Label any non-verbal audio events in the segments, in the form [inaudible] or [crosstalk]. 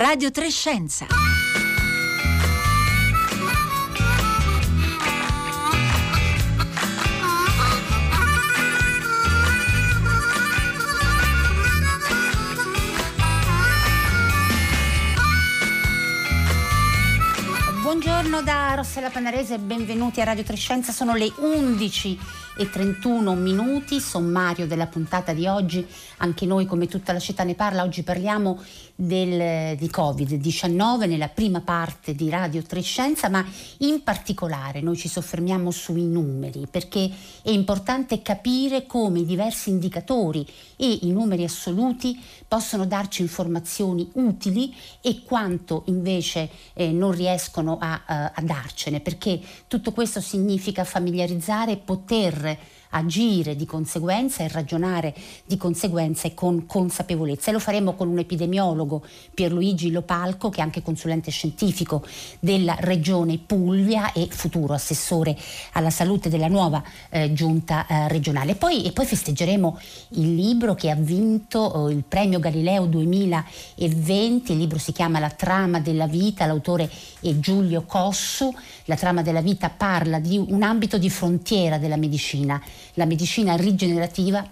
Radio Trescenza. Buongiorno da Rossella Panarese e benvenuti a Radio Trescenza. Sono le 11 e 31 minuti, sommario della puntata di oggi. Anche noi, come tutta la città ne parla, oggi parliamo del, di Covid-19 nella prima parte di Radio Trescenza, ma in particolare noi ci soffermiamo sui numeri perché è importante capire come i diversi indicatori e i numeri assoluti possono darci informazioni utili e quanto invece eh, non riescono a, a, a darcene, perché tutto questo significa familiarizzare e poter Torre agire di conseguenza e ragionare di conseguenza e con consapevolezza. E lo faremo con un epidemiologo, Pierluigi Lopalco, che è anche consulente scientifico della regione Puglia e futuro assessore alla salute della nuova eh, giunta eh, regionale. Poi, e poi festeggeremo il libro che ha vinto eh, il premio Galileo 2020, il libro si chiama La trama della vita, l'autore è Giulio Cossu, la trama della vita parla di un ambito di frontiera della medicina la medicina rigenerativa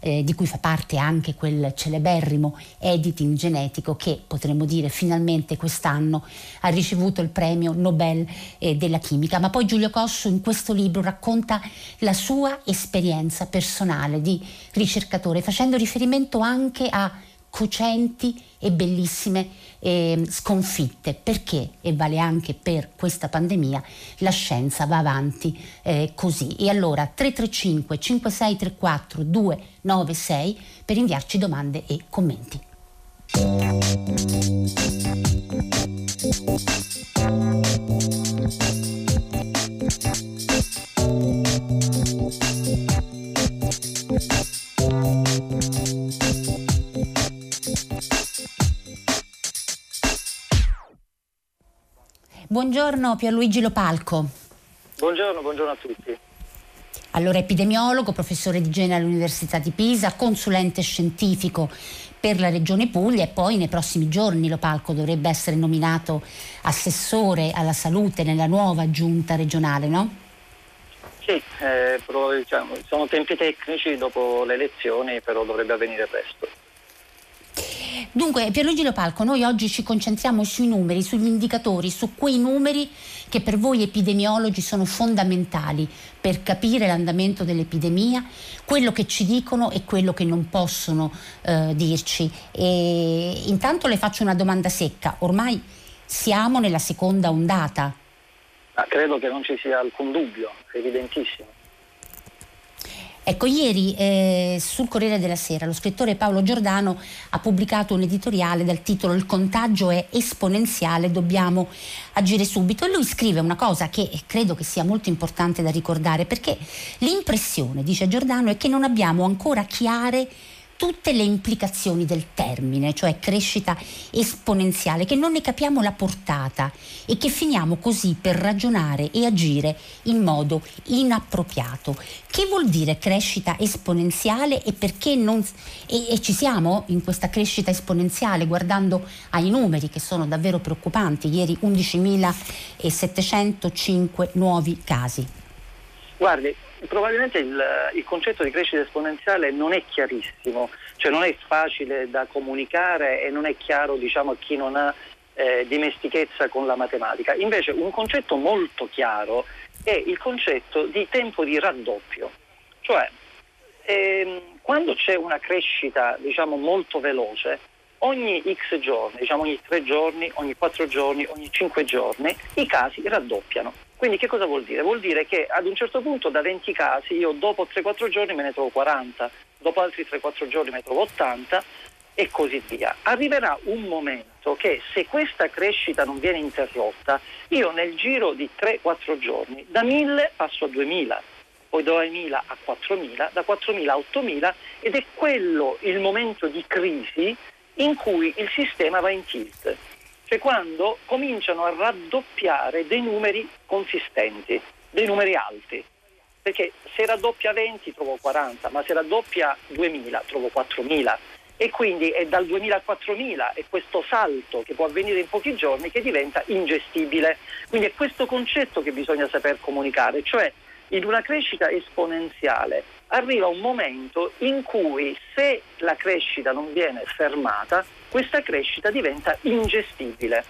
eh, di cui fa parte anche quel celeberrimo editing genetico che potremmo dire finalmente quest'anno ha ricevuto il premio Nobel eh, della chimica. Ma poi Giulio Cossu in questo libro racconta la sua esperienza personale di ricercatore, facendo riferimento anche a cocenti e bellissime eh, sconfitte, perché, e vale anche per questa pandemia, la scienza va avanti eh, così. E allora 335 5634 296 per inviarci domande e commenti. Buongiorno Pierluigi Lopalco. Buongiorno, buongiorno a tutti. Allora, epidemiologo, professore di igiene all'Università di Pisa, consulente scientifico per la Regione Puglia e poi nei prossimi giorni Lopalco dovrebbe essere nominato assessore alla salute nella nuova giunta regionale, no? Sì, eh, diciamo, sono tempi tecnici dopo le elezioni, però dovrebbe avvenire presto. Dunque, Pierluigi Lopalco, noi oggi ci concentriamo sui numeri, sugli indicatori, su quei numeri che per voi epidemiologi sono fondamentali per capire l'andamento dell'epidemia, quello che ci dicono e quello che non possono eh, dirci. E intanto le faccio una domanda secca, ormai siamo nella seconda ondata? Ah, credo che non ci sia alcun dubbio, evidentissimo. Ecco, ieri eh, sul Corriere della Sera lo scrittore Paolo Giordano ha pubblicato un editoriale dal titolo Il contagio è esponenziale, dobbiamo agire subito. E lui scrive una cosa che credo che sia molto importante da ricordare perché l'impressione, dice Giordano, è che non abbiamo ancora chiare tutte le implicazioni del termine, cioè crescita esponenziale, che non ne capiamo la portata e che finiamo così per ragionare e agire in modo inappropriato. Che vuol dire crescita esponenziale e perché non... E, e ci siamo in questa crescita esponenziale guardando ai numeri che sono davvero preoccupanti, ieri 11.705 nuovi casi. Guardi, probabilmente il, il, concetto di crescita esponenziale non è chiarissimo, cioè non è facile da comunicare e non è chiaro diciamo, a chi non ha eh, dimestichezza con la matematica. Invece un concetto molto chiaro è il concetto di tempo di raddoppio, cioè ehm, quando c'è una crescita diciamo, molto veloce, ogni x giorni, diciamo ogni tre giorni, ogni quattro giorni, ogni cinque giorni, i casi raddoppiano. Quindi che cosa vuol dire? Vuol dire che ad un certo punto da 20 casi io dopo 3-4 giorni me ne trovo 40, dopo altri 3-4 giorni me ne trovo 80 e così via. Arriverà un momento che se questa crescita non viene interrotta, io nel giro di 3-4 giorni da 1000 passo a 2000, poi da 2000 a 4000, da 4000 a 8000 ed è quello il momento di crisi in cui il sistema va in tilt cioè quando cominciano a raddoppiare dei numeri consistenti, dei numeri alti. Perché se raddoppia 20 trovo 40, ma se raddoppia 2000 trovo 4000. e quindi è dal 2000 al 4000 è questo salto che può avvenire in pochi giorni che diventa ingestibile. Quindi è questo concetto che bisogna saper comunicare, cioè in una crescita esponenziale arriva un momento in cui se la crescita non viene fermata, questa crescita diventa ingestibile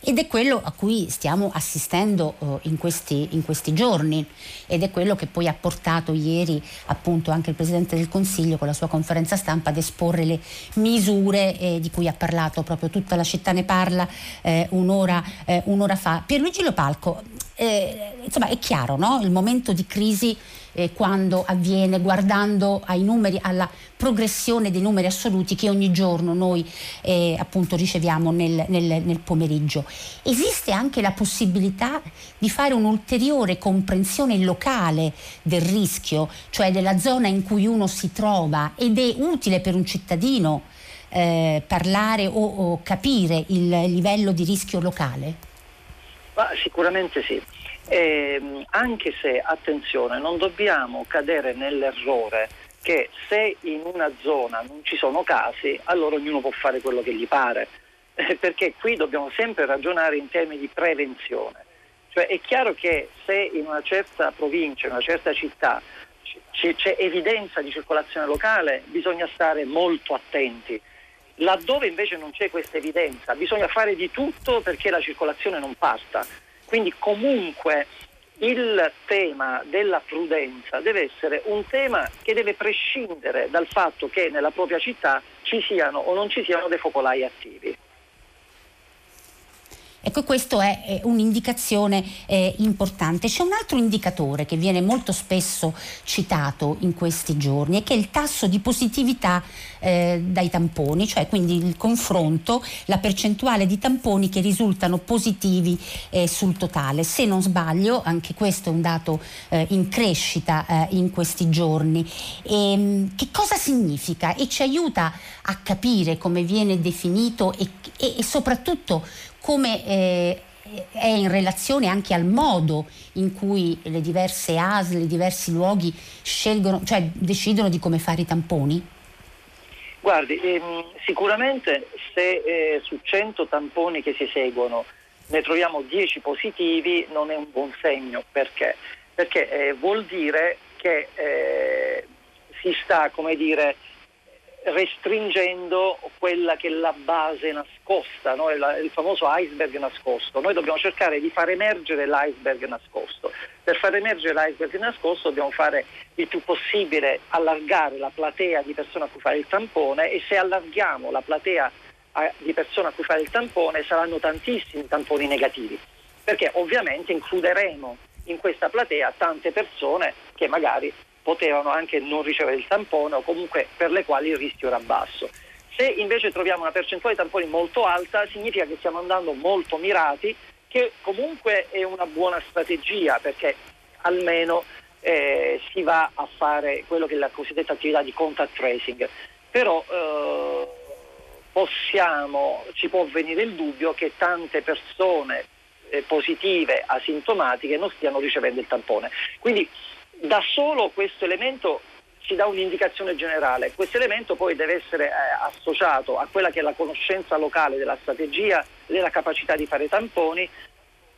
ed è quello a cui stiamo assistendo uh, in, questi, in, questi, giorni ed è quello che poi ha portato ieri appunto anche il Presidente del Consiglio con la sua conferenza stampa ad esporre le misure eh, di cui ha parlato proprio tutta la città ne parla eh, un'ora, eh, un'ora, fa. Pierluigi Lopalco, eh, insomma è chiaro no? il momento di crisi eh, quando avviene guardando ai numeri, alla progressione dei numeri assoluti che ogni giorno noi eh, appunto riceviamo nel, nel, nel pomeriggio. Esiste anche la possibilità di fare un'ulteriore comprensione locale del rischio, cioè della zona in cui uno si trova ed è utile per un cittadino eh, parlare o, o capire il livello di rischio locale? Ma sicuramente sì. Eh, anche se, attenzione, non dobbiamo cadere nell'errore che se in una zona non ci sono casi, allora ognuno può fare quello che gli pare, [laughs] eh, perché qui dobbiamo sempre ragionare in termini di prevenzione. Cioè è chiaro che se in una certa provincia, in una certa città c- c'è evidenza di circolazione locale, bisogna stare molto attenti. Laddove invece non c'è questa evidenza, bisogna fare di tutto perché la circolazione non parta. Quindi comunque il tema della prudenza deve essere un tema che deve prescindere dal fatto che nella propria città ci siano o non ci siano dei focolai attivi. Ecco, questa è, un'indicazione eh, importante. C'è un altro indicatore che viene molto spesso citato in questi giorni, e che è il tasso di positività eh, dai tamponi, cioè quindi il confronto, la percentuale di tamponi che risultano positivi eh, sul totale. Se non sbaglio, anche questo è un dato eh, in crescita eh, in questi giorni. E, ehm, che cosa significa? E ci aiuta a capire come viene definito e, e, e soprattutto come eh, è in relazione anche al modo in cui le diverse ASL, i diversi luoghi scelgono, cioè decidono di come fare i tamponi? Guardi, ehm, sicuramente se eh, su 100 tamponi che si eseguono ne troviamo 10 positivi non è un buon segno. Perché? Perché eh, vuol dire che eh, si sta, come dire, restringendo quella che è la base nascosta, no? il famoso iceberg nascosto. Noi dobbiamo cercare di far emergere l'iceberg nascosto. Per far emergere l'iceberg nascosto dobbiamo fare il più possibile allargare la platea di persone a cui fare il tampone e se allarghiamo la platea di persone a cui fare il tampone saranno tantissimi tamponi negativi, perché ovviamente includeremo in questa platea tante persone che magari potevano anche non ricevere il tampone o comunque per le quali il rischio era basso. Se invece troviamo una percentuale di tamponi molto alta, significa che stiamo andando molto mirati, che comunque è una buona strategia perché almeno eh, si va a fare quello che è la cosiddetta attività di contact tracing. Però eh, possiamo, ci può venire il dubbio che tante persone eh, positive, asintomatiche, non stiano ricevendo il tampone. Quindi da solo questo elemento ci dà un'indicazione generale, questo elemento poi deve essere eh, associato a quella che è la conoscenza locale della strategia, della capacità di fare tamponi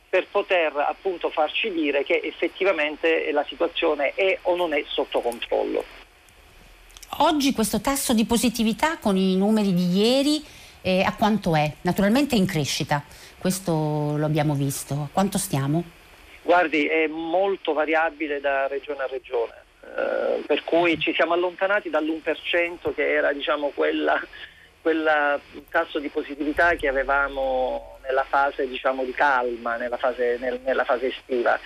per poter appunto farci dire che effettivamente la situazione è o non è sotto controllo. Oggi questo tasso di positività con i numeri di ieri eh, a quanto è? Naturalmente è in crescita, questo lo abbiamo visto. A quanto stiamo? Guardi, è molto variabile da regione a regione, eh, per cui ci siamo allontanati dall'1% che era diciamo, quel tasso di positività che avevamo nella fase diciamo, di calma, nella fase, nel, nella fase estiva.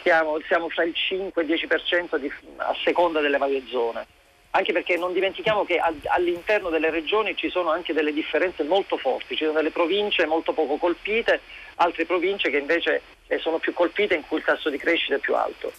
Stiamo, siamo fra il 5 e il 10% di, a seconda delle varie zone anche perché non dimentichiamo che all'interno delle regioni ci sono anche delle differenze molto forti, ci sono delle province molto poco colpite, altre province che invece sono più colpite in cui il tasso di crescita è più alto.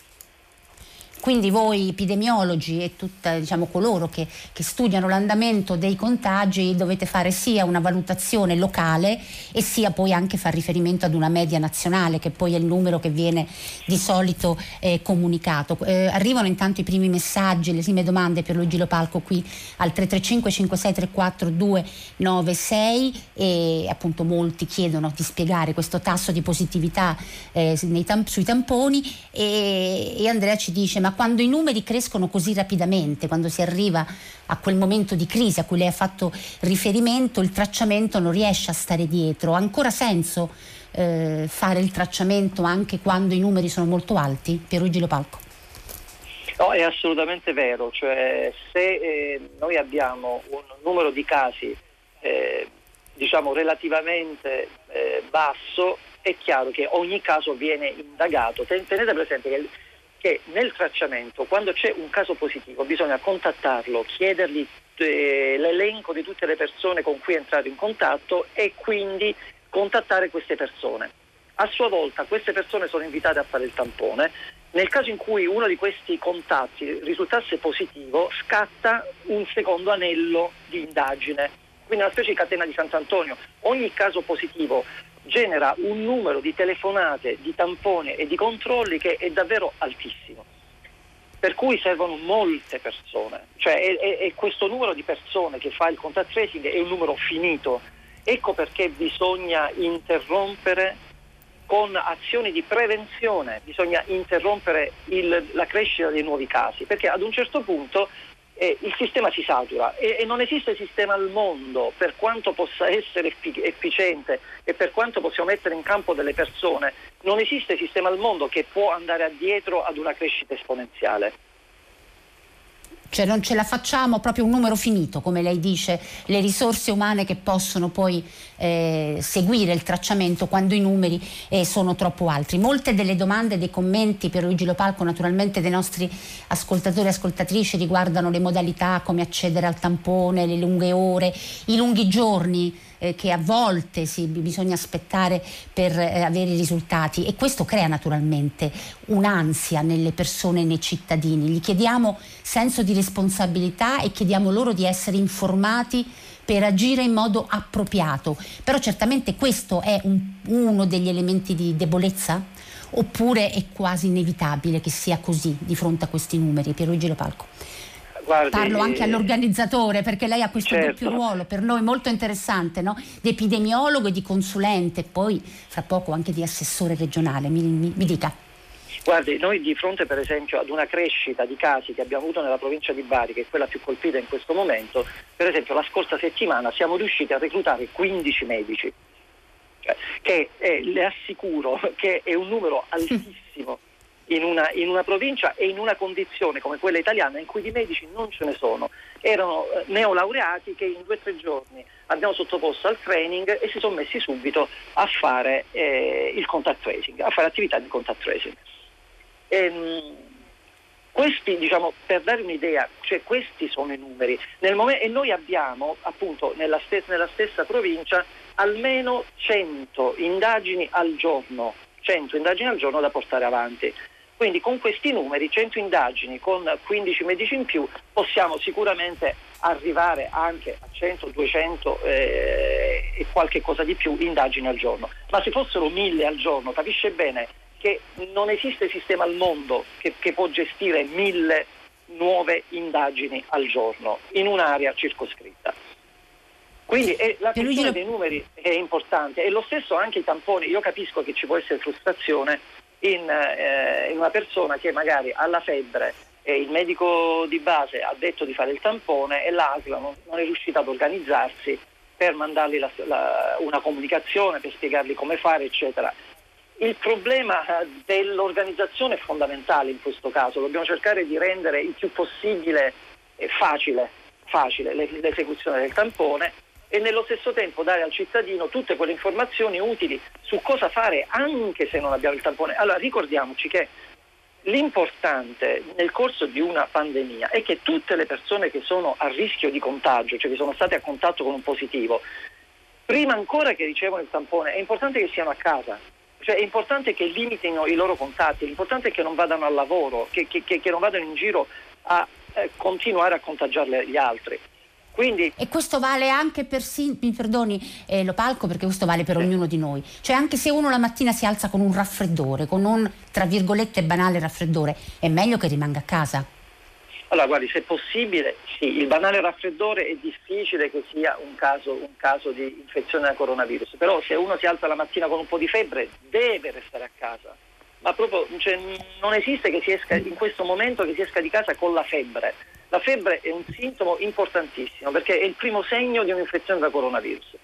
Quindi voi epidemiologi e tutta, diciamo, coloro che, che, studiano l'andamento dei contagi dovete fare sia una valutazione locale e sia poi anche fare riferimento ad una media nazionale che poi è il numero che viene di solito eh, comunicato. Eh, arrivano intanto i primi messaggi, le prime domande per Luigi Lopalco qui al 335 5634 296 e appunto molti chiedono di spiegare questo tasso di positività eh, tam- sui tamponi e, e Andrea ci dice ma quando i numeri crescono così rapidamente, quando si arriva a quel momento di crisi a cui lei ha fatto riferimento, il tracciamento non riesce a stare dietro. Ha ancora senso eh, fare il tracciamento anche quando i numeri sono molto alti? Pierluigi Lopalco. No, è assolutamente vero, cioè se eh, noi abbiamo un numero di casi eh, diciamo relativamente eh, basso, è chiaro che ogni caso viene indagato. Tenete presente che che nel tracciamento, quando c'è un caso positivo, bisogna contattarlo, chiedergli eh, l'elenco di tutte le persone con cui è entrato in contatto e quindi contattare queste persone. A sua volta queste persone sono invitate a fare il tampone. Nel caso in cui uno di questi contatti risultasse positivo, scatta un secondo anello di indagine, quindi una specie di catena di Sant'Antonio. Ogni caso positivo genera un numero di telefonate, di tamponi e di controlli che è davvero altissimo. Per cui servono molte persone, cioè è, è, è questo numero di persone che fa il contact tracing è un numero finito. Ecco perché bisogna interrompere con azioni di prevenzione, bisogna interrompere il, la crescita dei nuovi casi, perché ad un certo punto eh, il sistema si satura. E, e, non esiste sistema al mondo, per quanto possa essere effic- efficiente e per quanto possiamo mettere in campo delle persone, non esiste sistema al mondo che può andare addietro ad una crescita esponenziale cioè non ce la facciamo proprio un numero finito, come lei dice, le risorse umane che possono poi eh, seguire il tracciamento quando i numeri eh, sono troppo alti. Molte delle domande, dei commenti per Luigi Lopalco, naturalmente dei nostri ascoltatori e ascoltatrici riguardano le modalità, come accedere al tampone, le lunghe ore, i lunghi giorni eh, che a volte si, bisogna aspettare per eh, avere i risultati e questo crea naturalmente un'ansia nelle persone, nei cittadini. Gli chiediamo senso di responsabilità e chiediamo loro di essere informati per agire in modo appropriato. Però certamente questo è un, uno degli elementi di debolezza? Oppure è quasi inevitabile che sia così di fronte a questi numeri? Pierluigi Lopalco. Guardi, Parlo anche all'organizzatore perché lei ha questo certo. doppio ruolo per noi molto interessante, no? di epidemiologo e di consulente, poi fra poco anche di assessore regionale. Mi, mi, mi dica. Guardi, noi di fronte per esempio ad una crescita di casi che abbiamo avuto nella provincia di Bari, che è quella più colpita in questo momento, per esempio la scorsa settimana siamo riusciti a reclutare 15 medici, cioè, che eh, le assicuro [laughs] che è un numero altissimo [laughs] in una, in una, provincia e in una condizione come quella italiana in cui di medici non ce ne sono. Erano eh, neolaureati che in due o tre giorni abbiamo sottoposto al training e si sono messi subito a fare eh, il contact tracing, a fare attività di contact tracing. Ehm, questi, diciamo, per dare un'idea, cioè questi sono i numeri. Momento, e noi abbiamo appunto nella, stes- nella stessa provincia almeno 100 indagini al giorno 100 indagini al giorno da portare avanti. Quindi con questi numeri, 100 indagini con 15 medici in più, possiamo sicuramente arrivare anche a 100, 200 eh, e qualche cosa di più indagini al giorno. Ma se fossero 1000 al giorno, capisce bene che non esiste sistema al mondo che, che può gestire 1000 nuove indagini al giorno in un'area circoscritta. Quindi eh, la questione dei numeri è importante e lo stesso anche i tamponi. Io capisco che ci può essere frustrazione in, eh, in una persona che magari ha la febbre e il medico di base ha detto di fare il tampone e l'ASLA non, non è riuscita ad organizzarsi per mandargli la, la, una comunicazione, per spiegargli come fare, eccetera. Il problema dell'organizzazione è fondamentale in questo caso, dobbiamo cercare di rendere il più possibile eh, facile, facile l'esecuzione del tampone e nello stesso tempo dare al cittadino tutte quelle informazioni utili su cosa fare anche se non abbiamo il tampone. Allora ricordiamoci che l'importante nel corso di una pandemia è che tutte le persone che sono a rischio di contagio, cioè che sono state a contatto con un positivo, prima ancora che ricevono il tampone, è importante che siano a casa, Cioè è importante che limitino i loro contatti, l'importante è che non vadano al lavoro, che, che, che non vadano in giro a eh, continuare a contagiare gli altri. Quindi, e questo vale anche per, mi perdoni eh, lo palco perché questo vale per sì. ognuno di noi, cioè anche se uno la mattina si alza con un raffreddore, con un tra virgolette banale raffreddore, è meglio che rimanga a casa. Allora guardi, se possibile sì, il banale raffreddore è difficile che sia un caso, un caso di infezione da coronavirus, però se uno si alza la mattina con un po' di febbre deve restare a casa ma proprio cioè, non esiste che si esca in questo momento che si esca di casa con la febbre. La febbre è un sintomo importantissimo perché è il primo segno di un'infezione da coronavirus.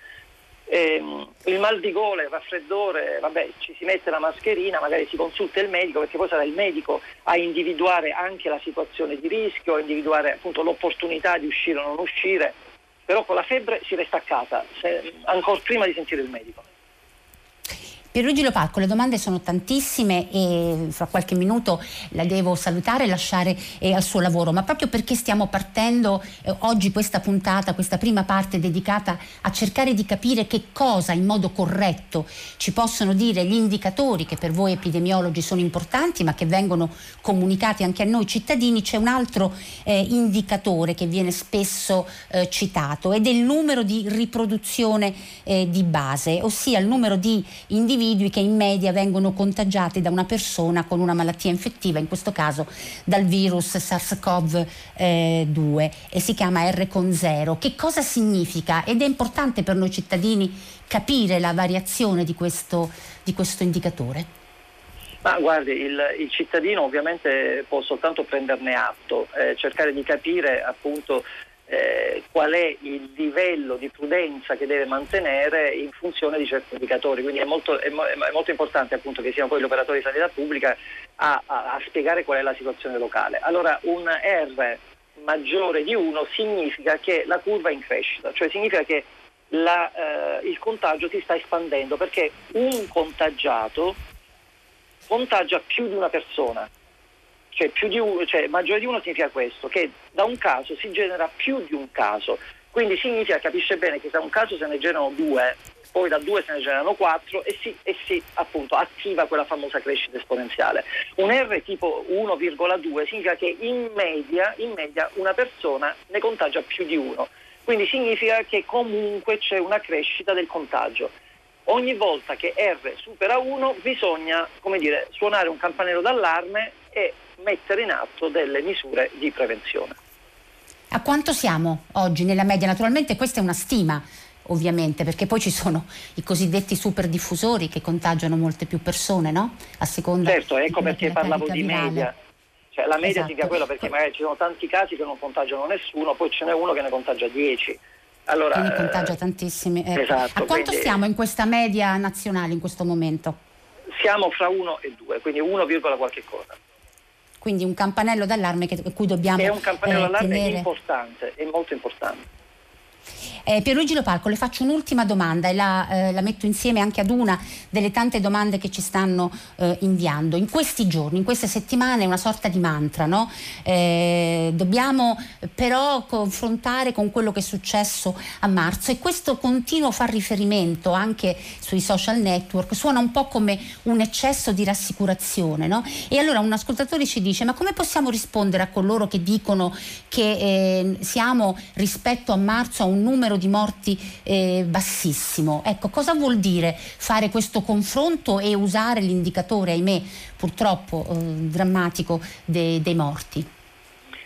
Eh, il mal di gola, il raffreddore, vabbè, ci si mette la mascherina, magari si consulta il medico perché poi sarà il medico a individuare anche la situazione di rischio, a individuare appunto l'opportunità di uscire o non uscire, però con la febbre si resta a casa, se, ancora prima di sentire il medico. Pierluigi Lopalco, le domande sono tantissime e fra qualche minuto la devo salutare e lasciare eh, al suo lavoro, ma proprio perché stiamo partendo eh, oggi questa puntata, questa prima parte dedicata a cercare di capire che cosa in modo corretto ci possono dire gli indicatori che per voi epidemiologi sono importanti ma che vengono comunicati anche a noi cittadini, c'è un altro eh, indicatore che viene spesso eh, citato ed è il numero di riproduzione eh, di base, ossia il numero di individui individui che in media vengono contagiati da una persona con una malattia infettiva, in questo caso dal virus SARS-CoV-2 e si chiama R con 0. Che cosa significa? Ed è importante per noi cittadini capire la variazione di questo, di questo indicatore. Ma guardi, il, il, cittadino ovviamente può soltanto prenderne atto, eh, cercare di capire appunto eh, qual è il livello di prudenza che deve mantenere in funzione di certi indicatori. Quindi è molto, è, è molto importante appunto, che siano poi gli operatori di sanità pubblica a, a, a, spiegare qual è la situazione locale. Allora un R maggiore di 1 significa che la curva è in crescita, cioè significa che la, eh, il contagio si sta espandendo perché un contagiato contagia più di una persona cioè, uno, cioè maggiore di uno significa questo, che da un caso si genera più di un caso, quindi significa, capisce bene che da un caso se ne generano due, poi da due se ne generano quattro e si, e si appunto attiva quella famosa crescita esponenziale. Un R tipo 1,2 significa che in media, in media una persona ne contagia più di uno, quindi significa che comunque c'è una crescita del contagio. Ogni volta che R supera 1 bisogna dire, suonare un campanello d'allarme e mettere in atto delle misure di prevenzione. A quanto siamo oggi nella media? Naturalmente questa è una stima, ovviamente, perché poi ci sono i cosiddetti super diffusori che contagiano molte più persone, no? A seconda Certo, ecco perché parlavo di media. Cioè, la media esatto. significa quello perché magari ci sono tanti casi che non contagiano nessuno, poi ce n'è uno che ne contagia 10. Allora, quindi contagia tantissimi. Ecco. Esatto, a quanto quindi, stiamo in questa media nazionale in questo momento? Siamo fra 1 e 2, quindi 1, qualche cosa quindi un campanello d'allarme che, cui dobbiamo... È un campanello eh, d'allarme tenere... importante, è molto importante. Eh, Pierluigi Lopalco, le faccio un'ultima domanda e la, eh, la, metto insieme anche ad una delle tante domande che ci stanno eh, inviando. In questi giorni, in queste settimane, è una sorta di mantra, no? Eh, dobbiamo però confrontare con quello che è successo a marzo e questo continuo fa riferimento anche sui social network, suona un po' come un eccesso di rassicurazione, no? E allora un ascoltatore ci dice, ma come possiamo rispondere a coloro che dicono che eh, siamo rispetto a marzo a un numero di morti eh, bassissimo. Ecco, cosa vuol dire fare questo confronto e usare l'indicatore, ahimè, purtroppo eh, drammatico de, dei morti?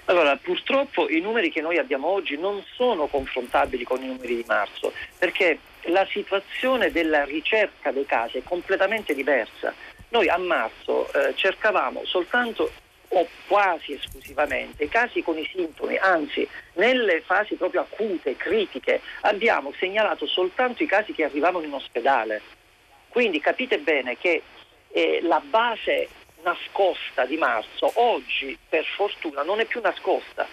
Allora, purtroppo i numeri che noi abbiamo oggi non sono confrontabili con i numeri di marzo, perché la situazione della ricerca dei casi è completamente diversa. Noi a marzo eh, cercavamo soltanto o quasi esclusivamente casi con i sintomi, anzi nelle fasi proprio acute, critiche, abbiamo segnalato soltanto i casi che arrivavano in ospedale. Quindi capite bene che eh, la base nascosta di marzo oggi per fortuna non è più nascosta.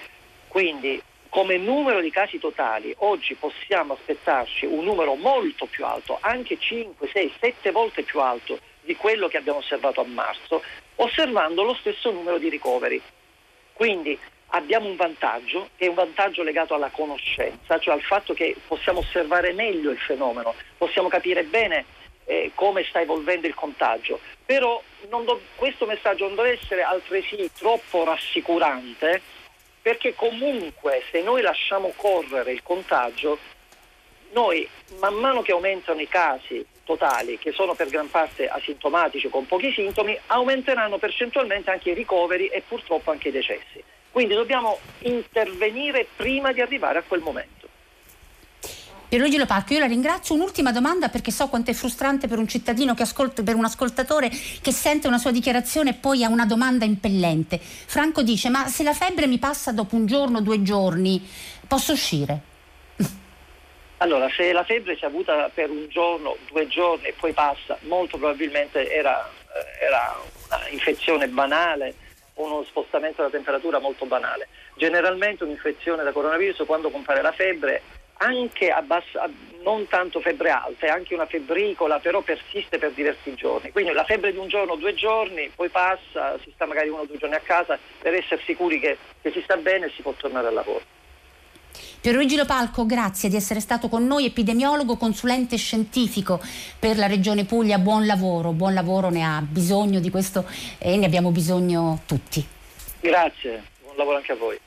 Quindi come numero di casi totali oggi possiamo aspettarci un numero molto più alto, anche 5, 6, 7 volte più alto di quello che abbiamo osservato a marzo, osservando lo stesso numero di ricoveri. Quindi abbiamo un vantaggio, che è un vantaggio legato alla conoscenza, cioè al fatto che possiamo osservare meglio il fenomeno, possiamo capire bene eh, come sta evolvendo il contagio. Però do- questo messaggio non deve essere altresì troppo rassicurante perché comunque se noi lasciamo correre il contagio, noi man mano che aumentano i casi totali, che sono per gran parte asintomatici con pochi sintomi, aumenteranno percentualmente anche i ricoveri e purtroppo anche i decessi. Quindi dobbiamo intervenire prima di arrivare a quel momento. Pierluigi Lopacchio, io la ringrazio. Un'ultima domanda perché so quanto è frustrante per un cittadino ascolta, per un ascoltatore che sente una sua dichiarazione e poi ha una domanda impellente. Franco dice: Ma se la febbre mi passa dopo un giorno, due giorni, posso uscire? Allora, se la febbre si è avuta per un giorno, due giorni e poi passa, molto probabilmente era, eh, era un'infezione banale uno spostamento della temperatura molto banale. Generalmente un'infezione da coronavirus quando compare la febbre anche a bassa, non tanto febbre alta, è anche una febbricola, però persiste per diversi giorni. Quindi la febbre di un giorno due giorni, poi passa, si sta magari uno o due giorni a casa per essere sicuri che, che si sta bene e si può tornare al lavoro. Pierluigi Lopalco, grazie di essere stato con noi, epidemiologo, consulente scientifico per la Regione Puglia. Buon lavoro, buon lavoro, ne ha bisogno di questo e ne abbiamo bisogno tutti. Grazie, buon lavoro anche a voi.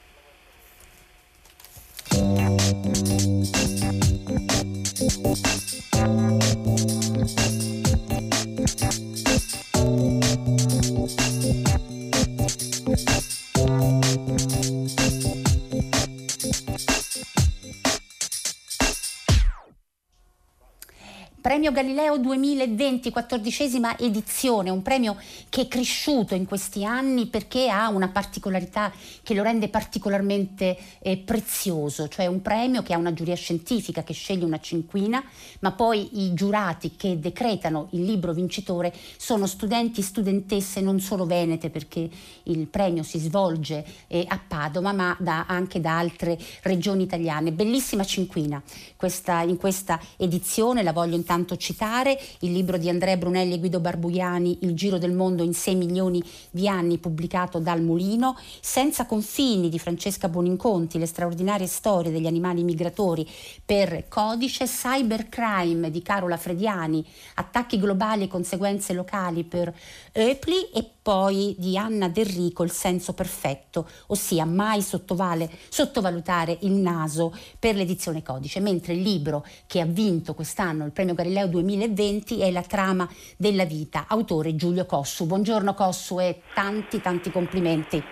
Premio Galileo 2020, quattordicesima edizione, un premio che è cresciuto in questi anni perché ha una particolarità che lo rende particolarmente eh, prezioso, cioè un premio che ha una giuria scientifica che sceglie una cinquina, ma poi i giurati che decretano il libro vincitore sono studenti e studentesse non solo venete perché il premio si svolge eh, a Padova, ma da, anche da altre regioni italiane. Bellissima cinquina questa, in questa edizione, la voglio intanto citare il libro di Andrea Brunelli e Guido Barbuiani, Il giro del mondo in 6 milioni di anni, pubblicato dal Mulino, Senza confini di Francesca Boninconti, le straordinarie storie degli animali migratori per Codice, Cybercrime di Carola Frediani, Attacchi globali e conseguenze locali per Eupli e poi di Anna Derrico Il senso perfetto, ossia mai sottovalutare il naso per l'edizione Codice, mentre il libro che ha vinto quest'anno il premio Galileo 2020 è La trama della vita, autore Giulio Cossu. Buongiorno Cossu e tanti tanti complimenti.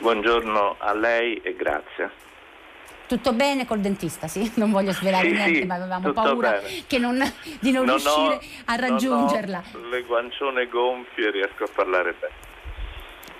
Buongiorno a lei e grazie. Tutto bene col dentista, sì? [laughs] Non voglio svelare sì, niente, sì, ma avevamo paura non, di non, non riuscire ho, a raggiungerla. Ho le guancione gonfie riesco a parlare bene.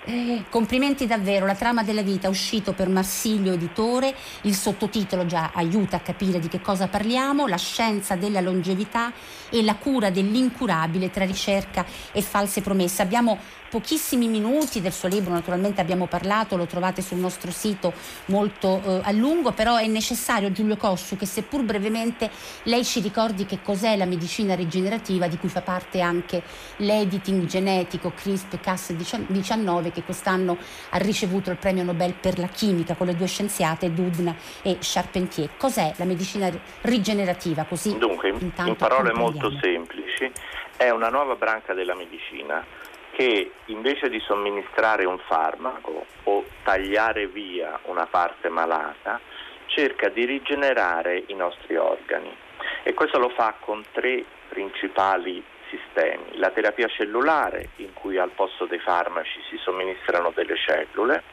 Eh, complimenti davvero, la trama della vita uscito per Marsiglio Editore, il sottotitolo già aiuta a capire di che cosa parliamo, la scienza della longevità e la cura dell'incurabile tra ricerca e false promesse. Abbiamo pochissimi minuti del suo libro, naturalmente abbiamo parlato, lo trovate sul nostro sito molto eh, a lungo, però è necessario Giulio Cossu che seppur brevemente lei ci ricordi che cos'è la medicina rigenerativa di cui fa parte anche l'editing genetico CRISP-Cas19 che quest'anno ha ricevuto il premio Nobel per la chimica con le due scienziate Dudna e Charpentier. Cos'è la medicina rigenerativa? Così Dunque, in, parole molto semplici, è una nuova branca della medicina che invece di somministrare un farmaco o tagliare via una parte malata, cerca di rigenerare i nostri organi. E questo lo fa con tre principali sistemi. La terapia cellulare, in cui al posto dei farmaci si somministrano delle cellule,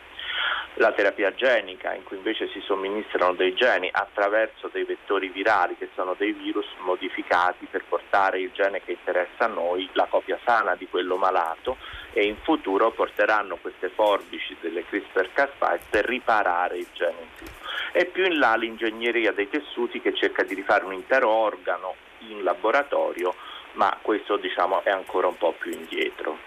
la terapia genica, in cui invece si somministrano dei geni attraverso dei vettori virali che sono dei virus modificati per portare il gene che interessa a noi, la copia sana di quello malato e in futuro porteranno queste forbici delle CRISPR-Cas9 per riparare il gene in più. E più in là l'ingegneria dei tessuti che cerca di rifare un intero organo in laboratorio, ma questo diciamo è ancora un po' più indietro.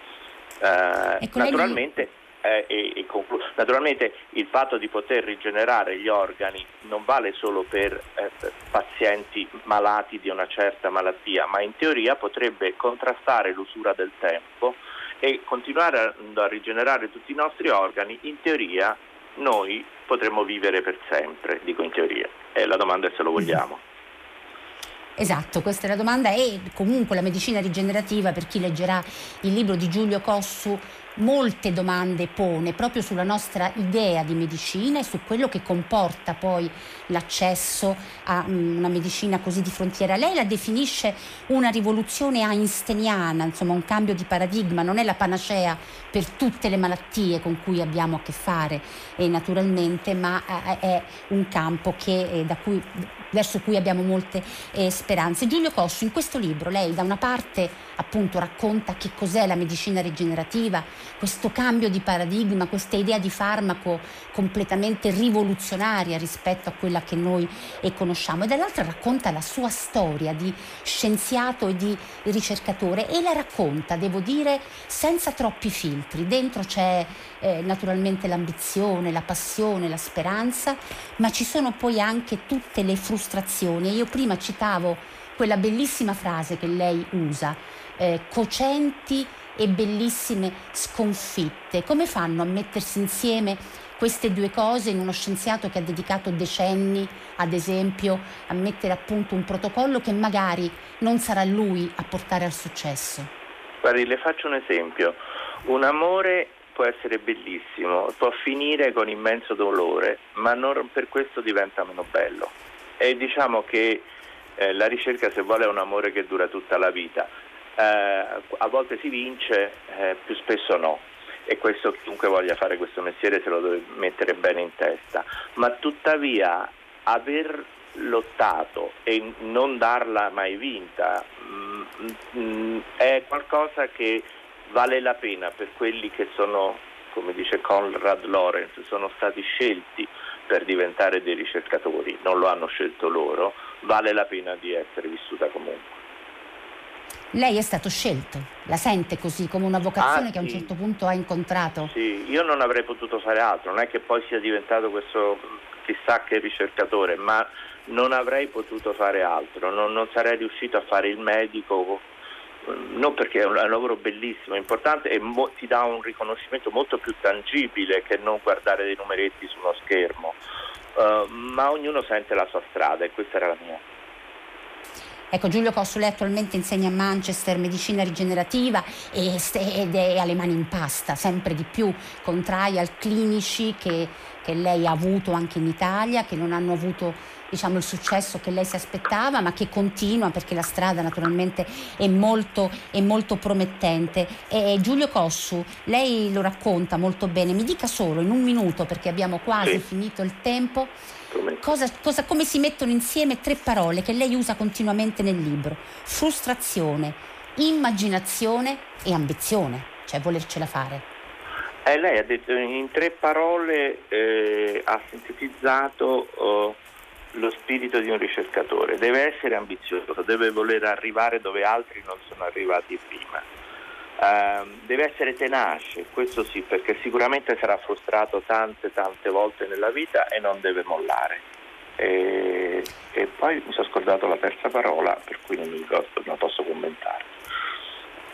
Eh, naturalmente eh, e, e conclu- naturalmente il fatto di poter rigenerare gli organi non vale solo per eh, pazienti malati di una certa malattia, ma in teoria potrebbe contrastare l'usura del tempo e continuare a, a rigenerare tutti i nostri organi, in teoria noi potremmo vivere per sempre, dico in teoria. E la domanda è se lo vogliamo. Esatto, questa è la domanda e comunque la medicina rigenerativa per chi leggerà il libro di Giulio Cossu molte domande pone proprio sulla nostra idea di medicina e su quello che comporta poi l'accesso a mm, una medicina così di frontiera. Lei la definisce una rivoluzione einsteiniana, insomma un cambio di paradigma, non è la panacea per tutte le malattie con cui abbiamo a che fare eh, naturalmente, ma eh, è un campo che, eh, cui, verso cui abbiamo molte eh, speranze. Giulio Cossu, in questo libro lei da una parte appunto racconta che cos'è la medicina rigenerativa, questo cambio di paradigma, questa idea di farmaco completamente rivoluzionaria rispetto a quella che noi conosciamo e dall'altra racconta la sua storia di scienziato e di ricercatore e la racconta, devo dire, senza troppi filtri. Dentro c'è eh, naturalmente l'ambizione, la passione, la speranza, ma ci sono poi anche tutte le frustrazioni. Io prima citavo quella bellissima frase che lei usa, eh, cocenti e bellissime sconfitte. Come fanno a mettersi insieme queste due cose in uno scienziato che ha dedicato decenni, ad esempio, a mettere a punto un protocollo che magari non sarà lui a portare al successo? Guardi, le faccio un esempio. Un amore può essere bellissimo, può finire con immenso dolore, ma non per questo diventa meno bello. E diciamo che eh, la ricerca, se vuole, è un amore che dura tutta la vita eh, a volte si vince, eh, più spesso no. E questo chiunque voglia fare questo mestiere se lo deve mettere bene in testa. Ma tuttavia aver lottato e non darla mai vinta mh, mm, mh, è qualcosa che vale la pena per quelli che sono, come dice Conrad Lorenz, sono stati scelti per diventare dei ricercatori, non lo hanno scelto loro, vale la pena di essere vissuta comunque. Lei è stato scelto, la sente così come una vocazione ah, che a un certo punto ha incontrato? Sì, io non avrei potuto fare altro, non è che poi sia diventato questo chissà che ricercatore, ma non avrei potuto fare altro, non, non sarei riuscito a fare il medico, non perché è un, è un lavoro bellissimo, importante e mo, ti dà un riconoscimento molto più tangibile che non guardare dei numeretti su uno schermo, uh, ma ognuno sente la sua strada e questa era la mia. Ecco, Giulio Cossole attualmente insegna a Manchester medicina rigenerativa ed è alle mani in pasta, sempre di più con trial clinici che, che lei ha avuto anche in Italia, che non hanno avuto diciamo, il successo che lei si aspettava, ma che continua perché la strada naturalmente è molto, è molto promettente. E Giulio Cossu, lei lo racconta molto bene, mi dica solo in un minuto perché abbiamo quasi sì. finito il tempo Cosa, cosa, come si mettono insieme tre parole che lei usa continuamente nel libro? Frustrazione, immaginazione e ambizione, cioè volercela fare. Eh, lei ha detto in tre parole, eh, ha sintetizzato oh, lo spirito di un ricercatore. Deve essere ambizioso, deve voler arrivare dove altri non sono arrivati prima Uh, deve essere tenace, questo sì, perché sicuramente sarà frustrato tante tante volte nella vita e non deve mollare. E, e poi mi sono scordato la terza parola, per cui non, mi ricordo, non posso commentare.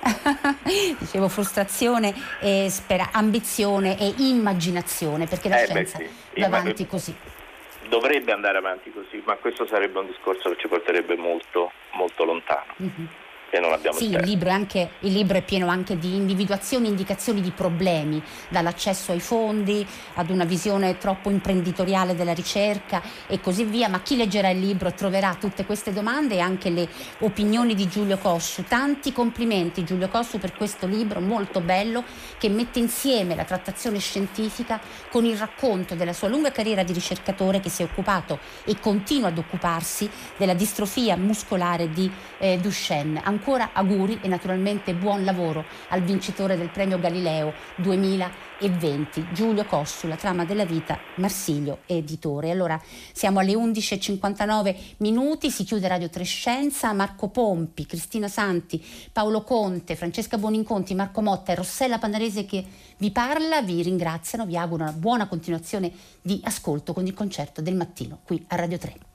[laughs] Dicevo frustrazione, e spera- ambizione e immaginazione, perché la eh scienza beh, sì. va avanti così. Dovrebbe andare avanti così, ma questo sarebbe un discorso che ci porterebbe molto, molto lontano. Mm-hmm e non abbiamo sì, il, il libro, anche, il libro è pieno anche di individuazioni, indicazioni di problemi, dall'accesso ai fondi ad una visione troppo imprenditoriale della ricerca e così via, ma chi leggerà il libro troverà tutte queste domande e anche le opinioni di Giulio Cossu. Tanti complimenti Giulio Cossu per questo libro molto bello che mette insieme la trattazione scientifica con il racconto della sua lunga carriera di ricercatore che si è occupato e continua ad occuparsi della distrofia muscolare di eh, Duchenne Ancora auguri e naturalmente buon lavoro al vincitore del premio Galileo 2020, Giulio Cossu, La trama della vita, Marsiglio, editore. Allora siamo alle 11.59 minuti, si chiude Radio Trescenza, Marco Pompi, Cristina Santi, Paolo Conte, Francesca Boninconti, Marco Motta e Rossella Panarese che vi parla, vi ringraziano, vi auguro una buona continuazione di ascolto con il concerto del mattino qui a Radio 3.